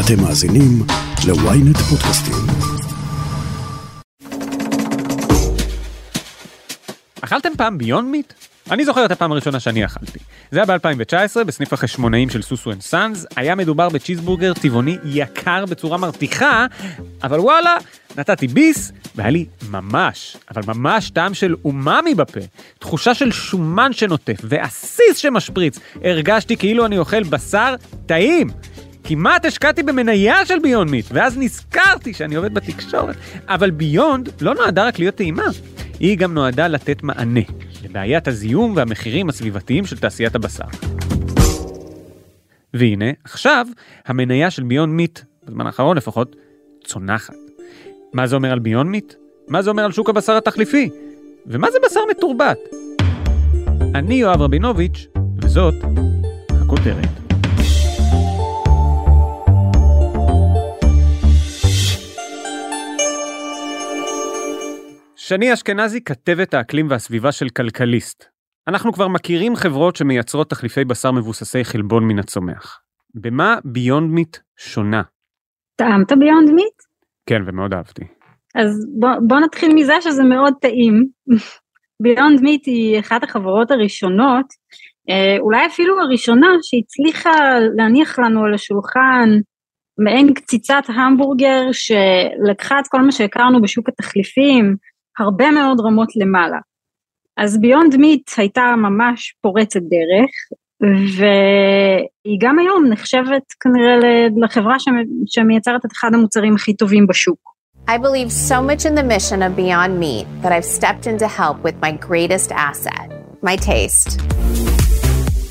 אתם מאזינים ל-ynet פודקאסטים. אכלתם פעם Beyond Meat? אני זוכר את הפעם הראשונה שאני אכלתי. זה היה ב-2019 בסניף החשמונאים של Susu and Sons, היה מדובר בצ'יזבורגר טבעוני יקר בצורה מרתיחה, אבל וואלה, נתתי ביס, והיה לי ממש, אבל ממש טעם של אומאמי בפה. תחושה של שומן שנוטף, ועסיס שמשפריץ. הרגשתי כאילו אני אוכל בשר טעים. כמעט השקעתי במניה של ביונד מיט, ואז נזכרתי שאני עובד בתקשורת. אבל ביונד לא נועדה רק להיות טעימה, היא גם נועדה לתת מענה לבעיית הזיהום והמחירים הסביבתיים של תעשיית הבשר. והנה, עכשיו, המניה של ביונד מיט, בזמן האחרון לפחות, צונחת. מה זה אומר על ביונד מיט? מה זה אומר על שוק הבשר התחליפי? ומה זה בשר מתורבת? אני יואב רבינוביץ', וזאת הכותרת. שני אשכנזי כתבת האקלים והסביבה של כלכליסט. אנחנו כבר מכירים חברות שמייצרות תחליפי בשר מבוססי חלבון מן הצומח. במה ביונד מיט שונה? טעמת ביונד מיט? כן, ומאוד אהבתי. אז בוא, בוא נתחיל מזה שזה מאוד טעים. ביונד מיט היא אחת החברות הראשונות, אה, אולי אפילו הראשונה שהצליחה להניח לנו על השולחן מעין קציצת המבורגר שלקחה את כל מה שהכרנו בשוק התחליפים, הרבה מאוד רמות למעלה. אז ביונד מיט הייתה ממש פורצת דרך, והיא גם היום נחשבת כנראה לחברה שמייצרת את אחד המוצרים הכי טובים בשוק. I believe so much in the mission of Beyond Meat that I've stepped in to help with my greatest asset, my taste.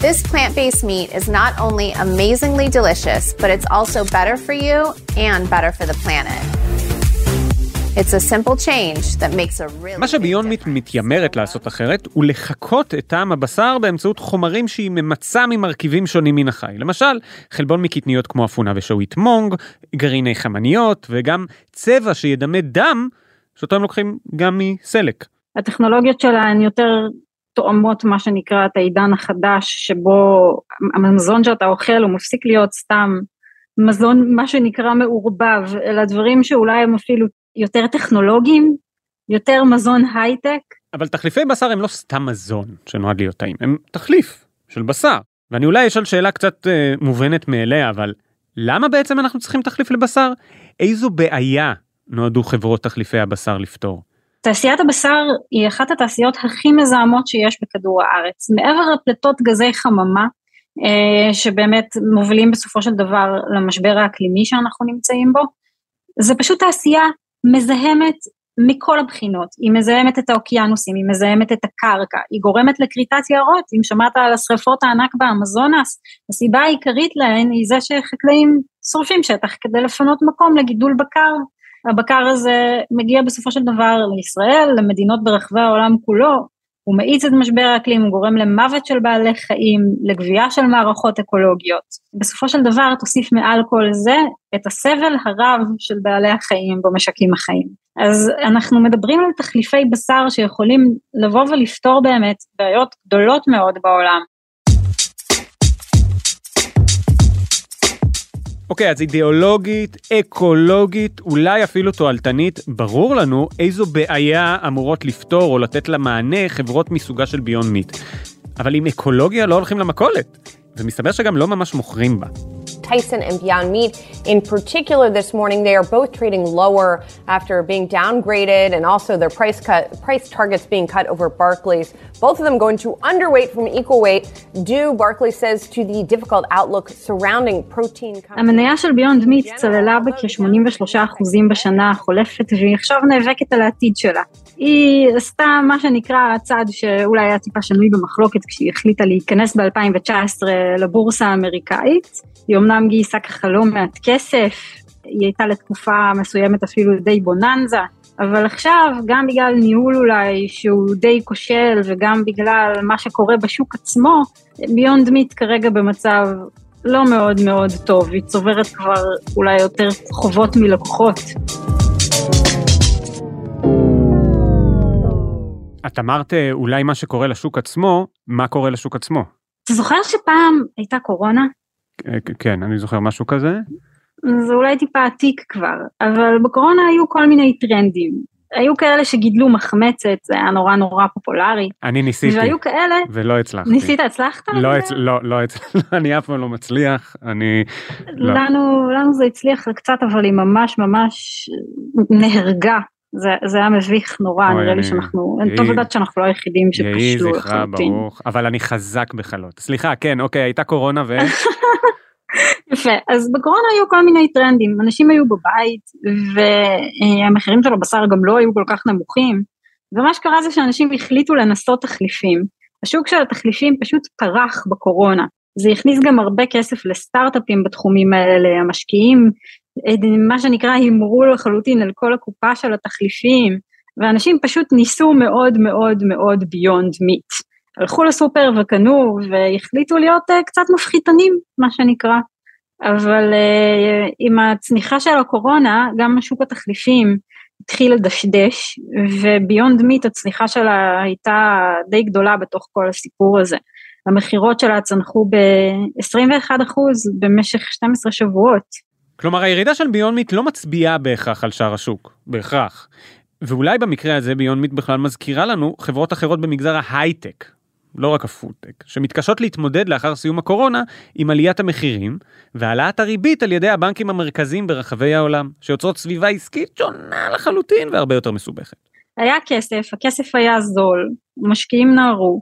This plant based meat is not only amazingly delicious, but it's also better for you and better for the planet. It's a simple change that makes a really מה שביונד מיט מתיימרת לעשות אחרת הוא לחקות את טעם הבשר באמצעות חומרים שהיא ממצה ממרכיבים שונים מן החי. למשל, חלבון מקטניות כמו אפונה ושעועית מונג, גרעיני חמניות וגם צבע שידמה דם, שאותו הם לוקחים גם מסלק. הטכנולוגיות שלה הן יותר תואמות מה שנקרא את העידן החדש שבו המזון שאתה אוכל הוא מפסיק להיות סתם מזון מה שנקרא מעורבב אלא דברים שאולי הם אפילו יותר טכנולוגיים, יותר מזון הייטק. אבל תחליפי בשר הם לא סתם מזון שנועד להיות טעים, הם תחליף של בשר. ואני אולי אשאל שאלה קצת אה, מובנת מאליה, אבל למה בעצם אנחנו צריכים תחליף לבשר? איזו בעיה נועדו חברות תחליפי הבשר לפתור? תעשיית הבשר היא אחת התעשיות הכי מזהמות שיש בכדור הארץ. מעבר לפליטות גזי חממה, אה, שבאמת מובילים בסופו של דבר למשבר האקלימי שאנחנו נמצאים בו, זה פשוט תעשייה מזהמת מכל הבחינות, היא מזהמת את האוקיינוסים, היא מזהמת את הקרקע, היא גורמת לכריתת יערות, אם שמעת על השרפות הענק באמזונס, הסיבה העיקרית להן היא זה שחקלאים שורפים שטח כדי לפנות מקום לגידול בקר, הבקר הזה מגיע בסופו של דבר לישראל, למדינות ברחבי העולם כולו, הוא מאיץ את משבר האקלים, הוא גורם למוות של בעלי חיים, לגבייה של מערכות אקולוגיות. בסופו של דבר תוסיף מעל כל זה את הסבל הרב של בעלי החיים במשקים החיים. אז אנחנו מדברים על תחליפי בשר שיכולים לבוא ולפתור באמת בעיות גדולות מאוד בעולם. אוקיי, אז אידיאולוגית, אקולוגית, אולי אפילו תועלתנית, ברור לנו איזו בעיה אמורות לפתור או לתת לה מענה חברות מסוגה של ביון מיט. אבל עם אקולוגיה לא הולכים למכולת, ומסתבר שגם לא ממש מוכרים בה. Tyson and Beyond Meat. In particular, this morning, they are both trading lower after being downgraded and also their price cut, price targets being cut over Barclays. Both of them going to underweight from equal weight, due, Barclays says, to the difficult outlook surrounding protein. המניה של ביונד מיט צללה בכ-83% בשנה החולפת, והיא עכשיו נאבקת על העתיד שלה. היא עשתה מה שנקרא הצעד שאולי היה טיפה שנוי במחלוקת כשהיא החליטה להיכנס ב-2019 לבורסה האמריקאית. היא אמנם גייסה ככה לא מעט כסף, היא הייתה לתקופה מסוימת אפילו די בוננזה, אבל עכשיו גם בגלל ניהול אולי שהוא די כושל וגם בגלל מה שקורה בשוק עצמו, ביונד מיט כרגע במצב לא מאוד מאוד טוב, היא צוברת כבר אולי יותר חובות מלקוחות. את אמרת אה, אולי מה שקורה לשוק עצמו, מה קורה לשוק עצמו? אתה זוכר שפעם הייתה קורונה? כן, אני זוכר משהו כזה. זה אולי טיפה עתיק כבר, אבל בקורונה היו כל מיני טרנדים. היו כאלה שגידלו מחמצת, זה היה נורא נורא פופולרי. אני ניסיתי. והיו כאלה... ולא הצלחתי. ניסית, הצלחת? לא, הצ... לא, לא הצלחתי, אני אף פעם לא מצליח, אני... לא. לנו, לנו זה הצליח קצת, אבל היא ממש ממש נהרגה. זה, זה היה מביך נורא, נראה לי שאנחנו, יהי, טוב לדעת שאנחנו לא היחידים שפשלו לחלוטין. ברוך, אבל אני חזק בחלות. סליחה, כן, אוקיי, הייתה קורונה ו... יפה, אז בקורונה היו כל מיני טרנדים, אנשים היו בבית והמחירים של הבשר גם לא היו כל כך נמוכים, ומה שקרה זה שאנשים החליטו לנסות תחליפים. השוק של התחליפים פשוט פרח בקורונה, זה הכניס גם הרבה כסף לסטארט-אפים בתחומים האלה, המשקיעים, מה שנקרא הימרו לחלוטין על כל הקופה של התחליפים, ואנשים פשוט ניסו מאוד מאוד מאוד ביונד מיט. הלכו לסופר וקנו והחליטו להיות uh, קצת מפחיתנים, מה שנקרא. אבל uh, עם הצניחה של הקורונה, גם שוק התחליפים התחיל לדשדש, ו Beyond Meat הצניחה שלה הייתה די גדולה בתוך כל הסיפור הזה. המכירות שלה צנחו ב-21% במשך 12 שבועות. כלומר הירידה של Beyond Meat לא מצביעה בהכרח על שאר השוק, בהכרח. ואולי במקרה הזה Beyond Meat בכלל מזכירה לנו חברות אחרות במגזר ההייטק, לא רק הפודטק, שמתקשות להתמודד לאחר סיום הקורונה עם עליית המחירים והעלאת הריבית על ידי הבנקים המרכזיים ברחבי העולם, שיוצרות סביבה עסקית שונה לחלוטין והרבה יותר מסובכת. היה כסף, הכסף היה זול, משקיעים נערו,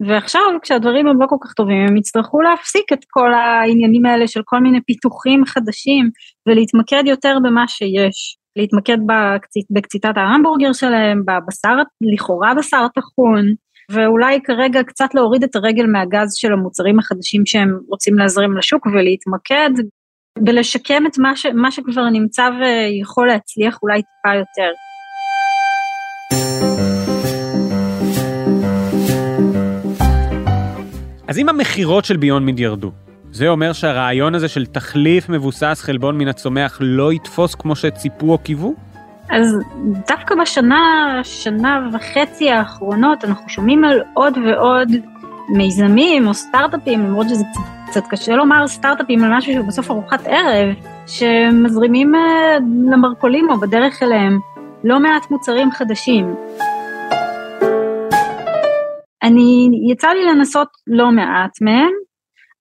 ועכשיו כשהדברים הם לא כל כך טובים הם יצטרכו להפסיק את כל העניינים האלה של כל מיני פיתוחים חדשים ולהתמקד יותר במה שיש. להתמקד בקציט, בקציטת ההמבורגר שלהם, בבשר, לכאורה בשר טחון, ואולי כרגע קצת להוריד את הרגל מהגז של המוצרים החדשים שהם רוצים להזרים לשוק ולהתמקד ולשקם את מה, ש, מה שכבר נמצא ויכול להצליח אולי טיפה יותר. אז אם המכירות של ביונד מיד ירדו, זה אומר שהרעיון הזה של תחליף מבוסס חלבון מן הצומח לא יתפוס כמו שציפו או קיוו? אז דווקא בשנה, שנה וחצי האחרונות אנחנו שומעים על עוד ועוד מיזמים או סטארט-אפים, למרות שזה קצת, קצת קשה לומר סטארט-אפים על משהו שהוא בסוף ארוחת ערב, שמזרימים אה, למרכולים או בדרך אליהם לא מעט מוצרים חדשים. אני, יצא לי לנסות לא מעט מהם,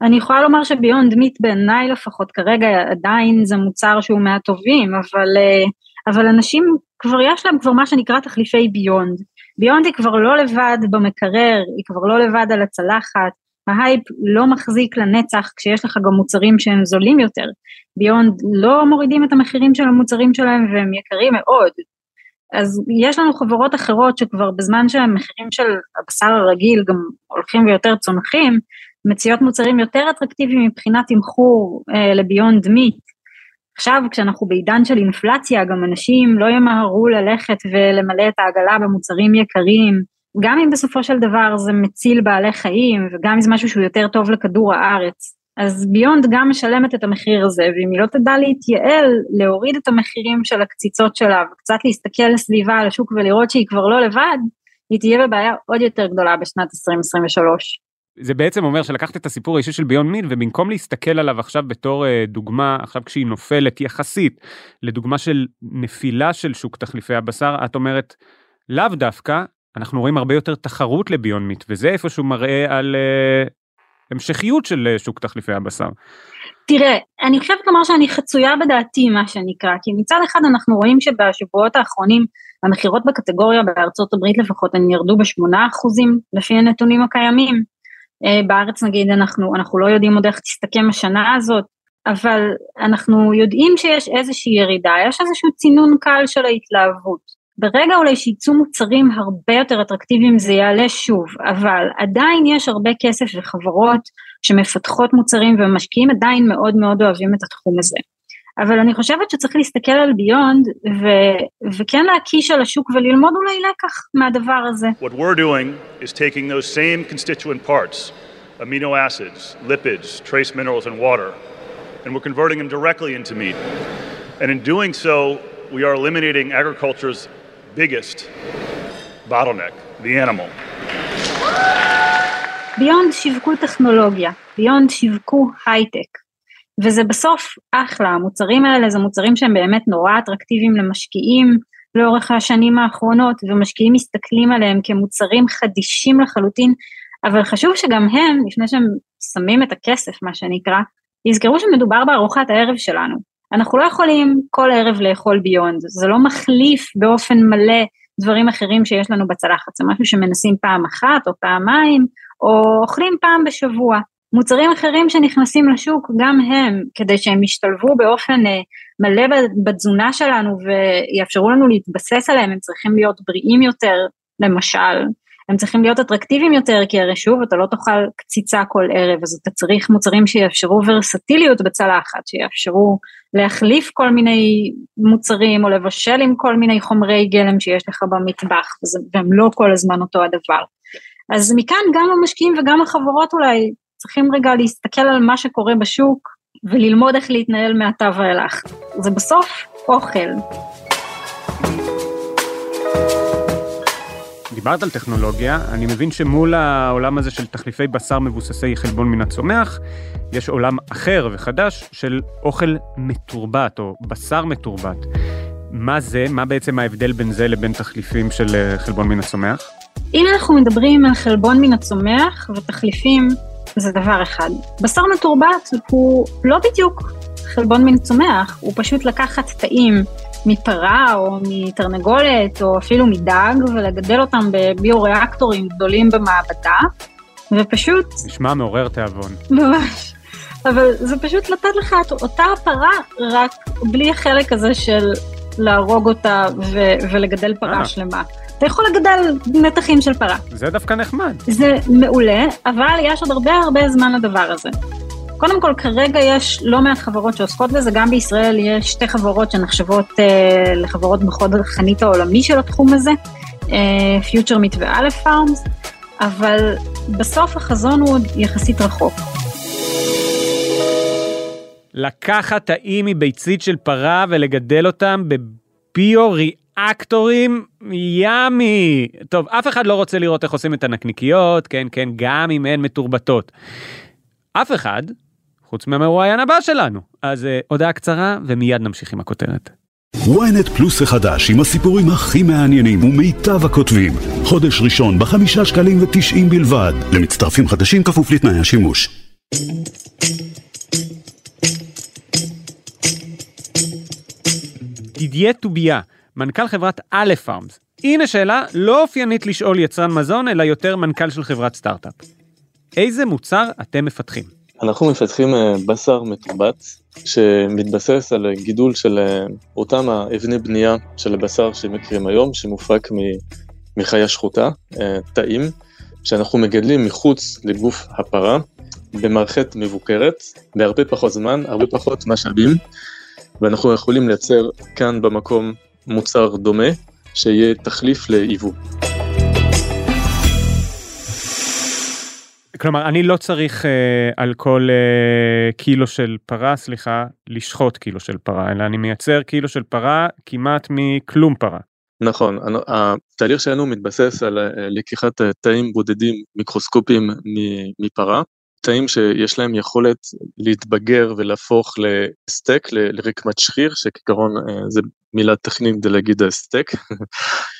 אני יכולה לומר שביונד מיט בעיניי לפחות כרגע עדיין זה מוצר שהוא מהטובים, אבל, אה, אבל אנשים כבר יש להם כבר מה שנקרא תחליפי ביונד. Beyond היא כבר לא לבד במקרר, היא כבר לא לבד על הצלחת, ההייפ לא מחזיק לנצח כשיש לך גם מוצרים שהם זולים יותר. Beyond לא מורידים את המחירים של המוצרים שלהם והם יקרים מאוד. אז יש לנו חברות אחרות שכבר בזמן שהמחירים של הבשר הרגיל גם הולכים ויותר צונחים, מציעות מוצרים יותר אטרקטיביים מבחינת תמחור אה, ל Beyond Meat. עכשיו כשאנחנו בעידן של אינפלציה גם אנשים לא ימהרו ללכת ולמלא את העגלה במוצרים יקרים, גם אם בסופו של דבר זה מציל בעלי חיים וגם אם זה משהו שהוא יותר טוב לכדור הארץ. אז ביונד גם משלמת את המחיר הזה, ואם היא לא תדע להתייעל, להוריד את המחירים של הקציצות שלה, וקצת להסתכל לסביבה על השוק ולראות שהיא כבר לא לבד, היא תהיה בבעיה עוד יותר גדולה בשנת 2023. זה בעצם אומר שלקחת את הסיפור האישי של ביונד מיד ובמקום להסתכל עליו עכשיו בתור uh, דוגמה עכשיו כשהיא נופלת יחסית לדוגמה של נפילה של שוק תחליפי הבשר את אומרת לאו דווקא אנחנו רואים הרבה יותר תחרות לביונד מיט וזה איפשהו מראה על uh, המשכיות של אה, שוק תחליפי הבשר. תראה, אני חייבת לומר שאני חצויה בדעתי מה שנקרא, כי מצד אחד אנחנו רואים שבשבועות האחרונים המכירות בקטגוריה בארצות הברית לפחות הן ירדו בשמונה אחוזים לפי הנתונים הקיימים. אה, בארץ נגיד אנחנו, אנחנו לא יודעים עוד איך תסתכם השנה הזאת, אבל אנחנו יודעים שיש איזושהי ירידה, יש איזשהו צינון קל של ההתלהבות. ברגע אולי שיצאו מוצרים הרבה יותר אטרקטיביים זה יעלה שוב, אבל עדיין יש הרבה כסף וחברות שמפתחות מוצרים ומשקיעים עדיין מאוד מאוד אוהבים את התחום הזה. אבל אני חושבת שצריך להסתכל על ביונד ו- וכן להקיש על השוק וללמוד אולי לקח מהדבר הזה. What we're doing is taking those same constituent parts, amino acids, lipids, trace minerals and water, and we're converting them directly into meat. And in doing so, we are eliminating agriculture's biggest bottleneck, the animal. ביונד שיווקו טכנולוגיה, ביונד שיווקו הייטק. וזה בסוף אחלה, המוצרים האלה זה מוצרים שהם באמת נורא אטרקטיביים למשקיעים לאורך השנים האחרונות, ומשקיעים מסתכלים עליהם כמוצרים חדישים לחלוטין, אבל חשוב שגם הם, לפני שהם שמים את הכסף, מה שנקרא, יזכרו שמדובר בארוחת הערב שלנו. אנחנו לא יכולים כל ערב לאכול ביונד, זה לא מחליף באופן מלא דברים אחרים שיש לנו בצלחת, זה משהו שמנסים פעם אחת או פעמיים, או אוכלים פעם בשבוע. מוצרים אחרים שנכנסים לשוק, גם הם, כדי שהם ישתלבו באופן אה, מלא בתזונה שלנו ויאפשרו לנו להתבסס עליהם, הם צריכים להיות בריאים יותר, למשל. הם צריכים להיות אטרקטיביים יותר, כי הרי שוב, אתה לא תאכל קציצה כל ערב, אז אתה צריך מוצרים שיאפשרו ורסטיליות בצלחת, שיאפשרו להחליף כל מיני מוצרים או לבשל עם כל מיני חומרי גלם שיש לך במטבח, והם לא כל הזמן אותו הדבר. אז מכאן גם המשקיעים וגם החברות אולי צריכים רגע להסתכל על מה שקורה בשוק וללמוד איך להתנהל מעתה ואילך. זה בסוף אוכל. דיברת על טכנולוגיה, אני מבין שמול העולם הזה של תחליפי בשר מבוססי חלבון מן הצומח, יש עולם אחר וחדש של אוכל מתורבת או בשר מתורבת. מה זה? מה בעצם ההבדל בין זה לבין תחליפים של אה, חלבון מן הצומח? אם אנחנו מדברים על חלבון מן הצומח ותחליפים, זה דבר אחד. בשר מתורבת הוא לא בדיוק חלבון מן צומח, הוא פשוט לקחת תאים מפרה או מתרנגולת או אפילו מדג ולגדל אותם בביו-ריאקטורים גדולים במעבדה, ופשוט... נשמע מעורר תיאבון. ממש. אבל זה פשוט לתת לך את אותה הפרה, רק בלי החלק הזה של להרוג אותה ו- ולגדל פרה אה. שלמה. אתה יכול לגדל נתחים של פרה. זה דווקא נחמד. זה מעולה, אבל יש עוד הרבה הרבה זמן לדבר הזה. קודם כל, כרגע יש לא מעט חברות שעוסקות בזה, גם בישראל יש שתי חברות שנחשבות אה, לחברות בחוד החנית העולמי של התחום הזה, פיוטר מיט ואלף פארמס, אבל בסוף החזון הוא עוד יחסית רחוק. לקחת תאים מביצית של פרה ולגדל אותם בביו-ריאקטורים, ימי. טוב, אף אחד לא רוצה לראות איך עושים את הנקניקיות, כן, כן, גם אם הן מתורבתות. אף אחד, חוץ מהמרואיין הבא שלנו. אז uh, הודעה קצרה ומיד נמשיך עם הכותרת. ynet פלוס החדש עם הסיפורים הכי מעניינים ומיטב הכותבים. חודש ראשון בחמישה שקלים ותשעים בלבד. למצטרפים חדשים כפוף לתנאי השימוש. דידיה טוביה, מנכ"ל חברת א' פארמס. הנה שאלה לא אופיינית לשאול יצרן מזון, אלא יותר מנכ"ל של חברת סטארט-אפ. איזה מוצר אתם מפתחים? אנחנו מפתחים אה, בשר מתורבת שמתבסס על גידול של אה, אותם האבני בנייה של הבשר שמכירים היום, שמופק מחיה שחוטה, אה, תאים, שאנחנו מגדלים מחוץ לגוף הפרה במערכת מבוקרת, בהרבה פחות זמן, הרבה פחות משאבים, ואנחנו יכולים לייצר כאן במקום מוצר דומה, שיהיה תחליף ליבוא. כלומר, אני לא צריך uh, על כל uh, קילו של פרה, סליחה, לשחוט קילו של פרה, אלא אני מייצר קילו של פרה כמעט מכלום פרה. נכון, התהליך שלנו מתבסס על אה, לקיחת תאים בודדים מיקרוסקופיים מפרה, תאים שיש להם יכולת להתבגר ולהפוך לסטייק, לרקמת שחיר, שכעיקרון זה מילה טכנית כדי להגיד סטייק,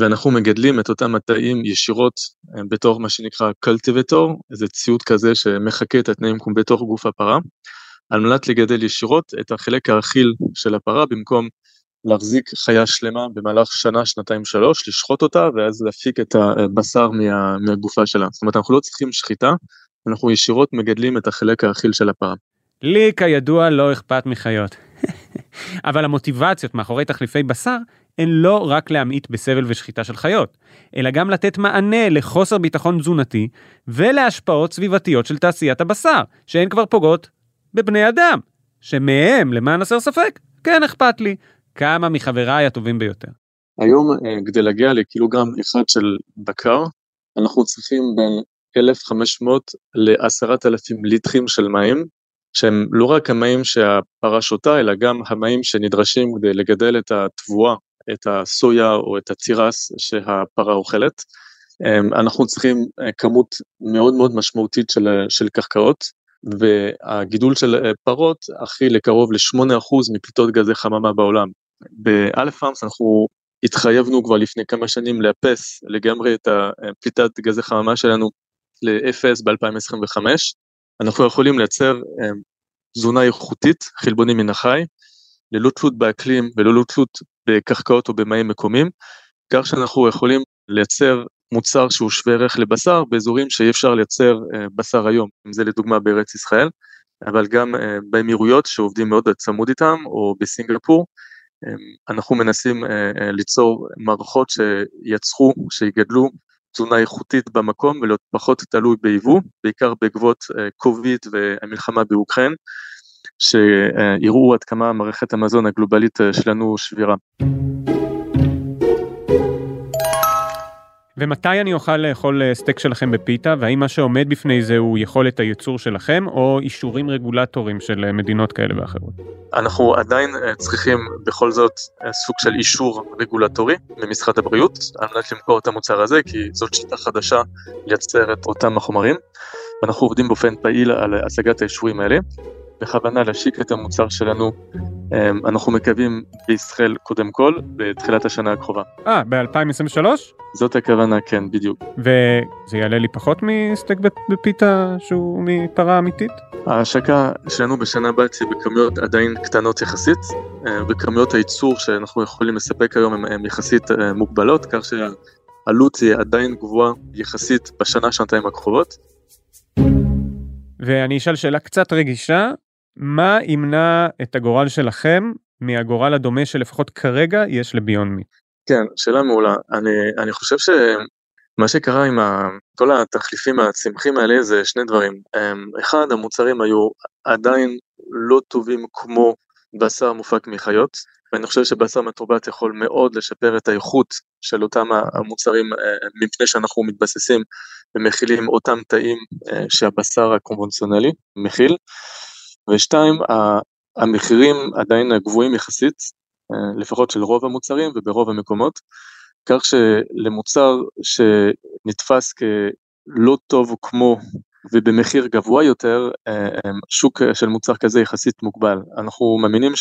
ואנחנו מגדלים את אותם התאים ישירות בתור מה שנקרא קלטיבטור, איזה ציוד כזה שמחקה את התנאים בתוך גוף הפרה, על מנת לגדל ישירות את החלק האכיל של הפרה במקום להחזיק חיה שלמה במהלך שנה, שנתיים, שלוש, לשחוט אותה ואז להפיק את הבשר מה, מהגופה שלה. זאת אומרת, אנחנו לא צריכים שחיטה, אנחנו ישירות מגדלים את החלק האכיל של הפרה. לי כידוע לא אכפת מחיות. אבל המוטיבציות מאחורי תחליפי בשר הן לא רק להמעיט בסבל ושחיטה של חיות, אלא גם לתת מענה לחוסר ביטחון תזונתי ולהשפעות סביבתיות של תעשיית הבשר, שהן כבר פוגעות בבני אדם, שמהם, למען הסר ספק, כן אכפת לי, כמה מחבריי הטובים ביותר. היום אה, כדי להגיע לקילוגרם אחד של בקר, אנחנו צריכים בין 1,500 ל-10,000 ליטרים של מים, שהם לא רק המים שהפרה שותה, אלא גם המים שנדרשים כדי לגדל את התבואה את הסויה או את התירס שהפרה אוכלת. אמ, אנחנו צריכים אה, כמות מאוד מאוד משמעותית של, של קרקעות, והגידול של פרות הכי לקרוב ל-8% מפליטות גזי חממה בעולם. באלף פארמס אנחנו התחייבנו כבר לפני כמה שנים לאפס לגמרי את פליטת גזי חממה שלנו לאפס ב-2025. אנחנו יכולים לייצר תזונה איכותית, חלבונים מן החי, ללא תלות באקלים וללא תלות בקרקעות או במים מקומיים, כך שאנחנו יכולים לייצר מוצר שהוא שווה ערך לבשר באזורים שאי אפשר לייצר אה, בשר היום, אם זה לדוגמה בארץ ישראל, אבל גם אה, באמירויות שעובדים מאוד צמוד איתם, או בסינגפור, אה, אנחנו מנסים ליצור מערכות שיצחו, שיגדלו תזונה איכותית במקום ולהיות פחות תלוי ביבוא, בעיקר בעקבות קוביד והמלחמה באוקראין, שיראו עד כמה מערכת המזון הגלובלית שלנו שבירה. ומתי אני אוכל לאכול אה, סטייק שלכם בפיתה, והאם מה שעומד בפני זה הוא יכולת הייצור שלכם, או אישורים רגולטוריים של אה, מדינות כאלה ואחרות? אנחנו עדיין אה, צריכים בכל זאת סוג של אישור רגולטורי ממשרד הבריאות, על מנת למכור את המוצר הזה, כי זאת שיטה חדשה לייצר את אותם החומרים. ואנחנו עובדים באופן פעיל על השגת האישורים האלה. בכוונה להשיק את המוצר שלנו, אמ, אנחנו מקווים בישראל קודם כל, בתחילת השנה הקרובה. אה, ב-2023? זאת הכוונה, כן, בדיוק. וזה יעלה לי פחות מסטייק בפיתה שהוא מפרה אמיתית? ההשקה שלנו בשנה הבאה תהיה בכמויות עדיין קטנות יחסית, אה, וכמויות הייצור שאנחנו יכולים לספק היום הן יחסית אה, מוגבלות, כך שהעלות תהיה עדיין גבוהה יחסית בשנה, שנתיים הקרובות. ואני אשאל שאלה קצת רגישה, מה ימנע את הגורל שלכם מהגורל הדומה שלפחות כרגע יש לביון מי? כן, שאלה מעולה. אני, אני חושב שמה שקרה עם ה, כל התחליפים הצמחים האלה זה שני דברים. אמ, אחד, המוצרים היו עדיין לא טובים כמו בשר מופק מחיות, ואני חושב שבשר מתורבת יכול מאוד לשפר את האיכות של אותם המוצרים אה, מפני שאנחנו מתבססים ומכילים אותם תאים אה, שהבשר הקונבנציונלי מכיל. ושתיים, המחירים עדיין גבוהים יחסית, אה, לפחות של רוב המוצרים וברוב המקומות, כך שלמוצר שנתפס כלא טוב כמו ובמחיר גבוה יותר, אה, שוק של מוצר כזה יחסית מוגבל. אנחנו מאמינים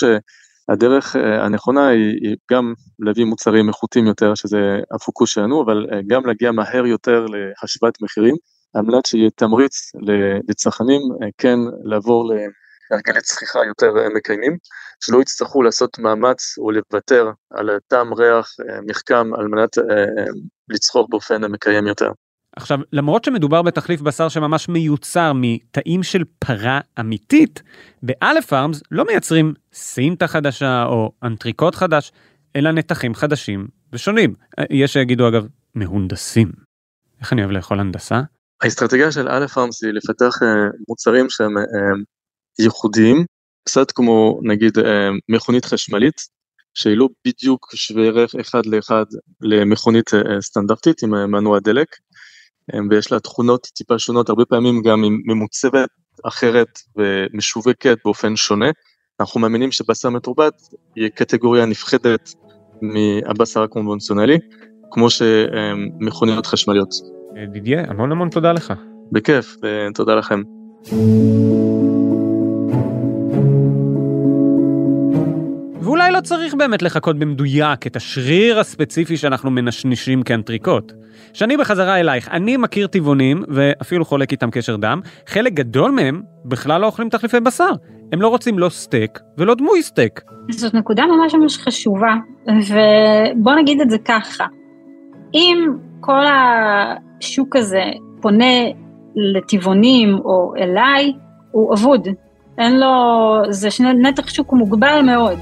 שהדרך הנכונה היא גם להביא מוצרים איכותיים יותר, שזה הפוקוס שלנו, אבל גם להגיע מהר יותר להשוואת מחירים, על מנת שיהיה תמריץ לצרכנים כן לעבור הרגלי צריכה יותר אה, מקיימים, שלא יצטרכו לעשות מאמץ או לוותר על טעם ריח אה, מחכם על מנת אה, לצחוק באופן מקיים יותר. עכשיו, למרות שמדובר בתחליף בשר שממש מיוצר מתאים של פרה אמיתית, באלף פארמס לא מייצרים סינטה חדשה או אנטריקוט חדש, אלא נתחים חדשים ושונים. יש שיגידו אגב, מהונדסים. איך אני אוהב לאכול הנדסה? האסטרטגיה של אלף פארמס היא לפתח מוצרים שהם ייחודיים, קצת כמו נגיד אה, מכונית חשמלית, שהיא לא בדיוק שווה ערך אחד לאחד למכונית אה, סטנדרטית עם אה, מנוע דלק, ויש לה תכונות טיפה שונות, הרבה פעמים גם היא ממוצבת אחרת ומשווקת באופן שונה. אנחנו מאמינים שבשר מתורבת היא קטגוריה נפחדת מהבשר הקונבנציונלי, כמו שמכוניות חשמליות. דידיה, המון המון תודה לך. בכיף, תודה לכם. צריך באמת לחקות במדויק את השריר הספציפי שאנחנו מנשנשים כאנטריקוט. שני בחזרה אלייך, אני מכיר טבעונים, ואפילו חולק איתם קשר דם, חלק גדול מהם בכלל לא אוכלים תחליפי בשר. הם לא רוצים לא סטייק ולא דמוי סטייק. זאת נקודה ממש ממש חשובה, ובוא נגיד את זה ככה. אם כל השוק הזה פונה לטבעונים או אליי, הוא אבוד. אין לו, זה שני, נתח שוק מוגבל מאוד.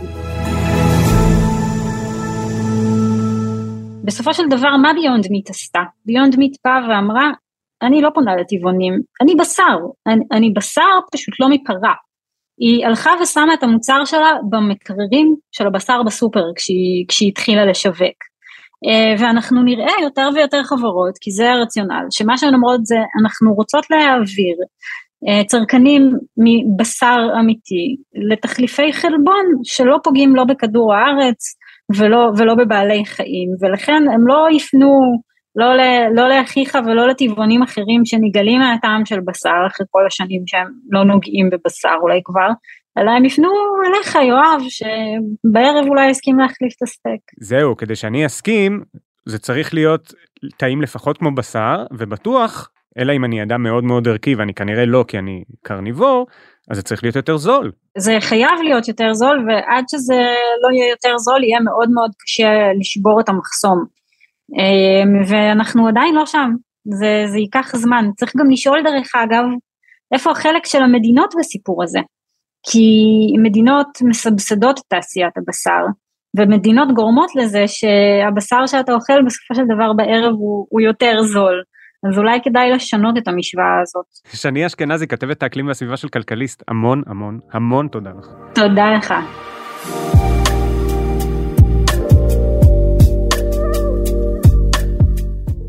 בסופו של דבר, מה ביונד מיט עשתה? ביונד מיט באה ואמרה, אני לא פונה לטבעונים, אני בשר, אני, אני בשר פשוט לא מפרה. היא הלכה ושמה את המוצר שלה במקררים של הבשר בסופר כשהיא, כשהיא התחילה לשווק. אה, ואנחנו נראה יותר ויותר חברות, כי זה הרציונל, שמה שהן אומרות זה, אנחנו רוצות להעביר אה, צרכנים מבשר אמיתי לתחליפי חלבון שלא פוגעים לא בכדור הארץ ולא, ולא בבעלי חיים, ולכן הם לא יפנו לא, ל, לא לאחיך ולא לטבעונים אחרים שנגלים מהטעם של בשר אחרי כל השנים שהם לא נוגעים בבשר אולי כבר, אלא הם יפנו אליך יואב שבערב אולי יסכים להחליף את הסטייק. זהו, כדי שאני אסכים, זה צריך להיות טעים לפחות כמו בשר, ובטוח, אלא אם אני אדם מאוד מאוד ערכי ואני כנראה לא כי אני קרניבור, אז זה צריך להיות יותר זול. זה חייב להיות יותר זול ועד שזה לא יהיה יותר זול יהיה מאוד מאוד קשה לשבור את המחסום. אמ, ואנחנו עדיין לא שם, זה, זה ייקח זמן. צריך גם לשאול דרך אגב, איפה החלק של המדינות בסיפור הזה? כי מדינות מסבסדות את תעשיית הבשר, ומדינות גורמות לזה שהבשר שאתה אוכל בסופו של דבר בערב הוא, הוא יותר זול. אז אולי כדאי לשנות את המשוואה הזאת. שני אשכנזי, כתבת האקלים והסביבה של כלכליסט, המון המון המון תודה לך. תודה לך.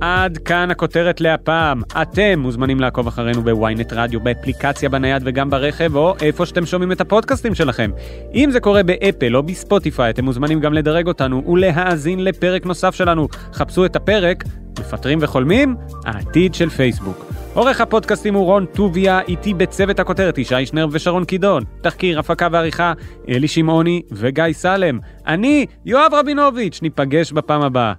עד כאן הכותרת להפעם. אתם מוזמנים לעקוב אחרינו בוויינט רדיו, באפליקציה בנייד וגם ברכב, או איפה שאתם שומעים את הפודקאסטים שלכם. אם זה קורה באפל או בספוטיפיי, אתם מוזמנים גם לדרג אותנו ולהאזין לפרק נוסף שלנו. חפשו את הפרק, מפטרים וחולמים, העתיד של פייסבוק. עורך הפודקאסטים הוא רון טוביה, איתי בצוות הכותרת ישי שנר ושרון קידון. תחקיר, הפקה ועריכה, אלי שמעוני וגיא סלם. אני, יואב רבינוביץ', ניפגש בפעם הבאה.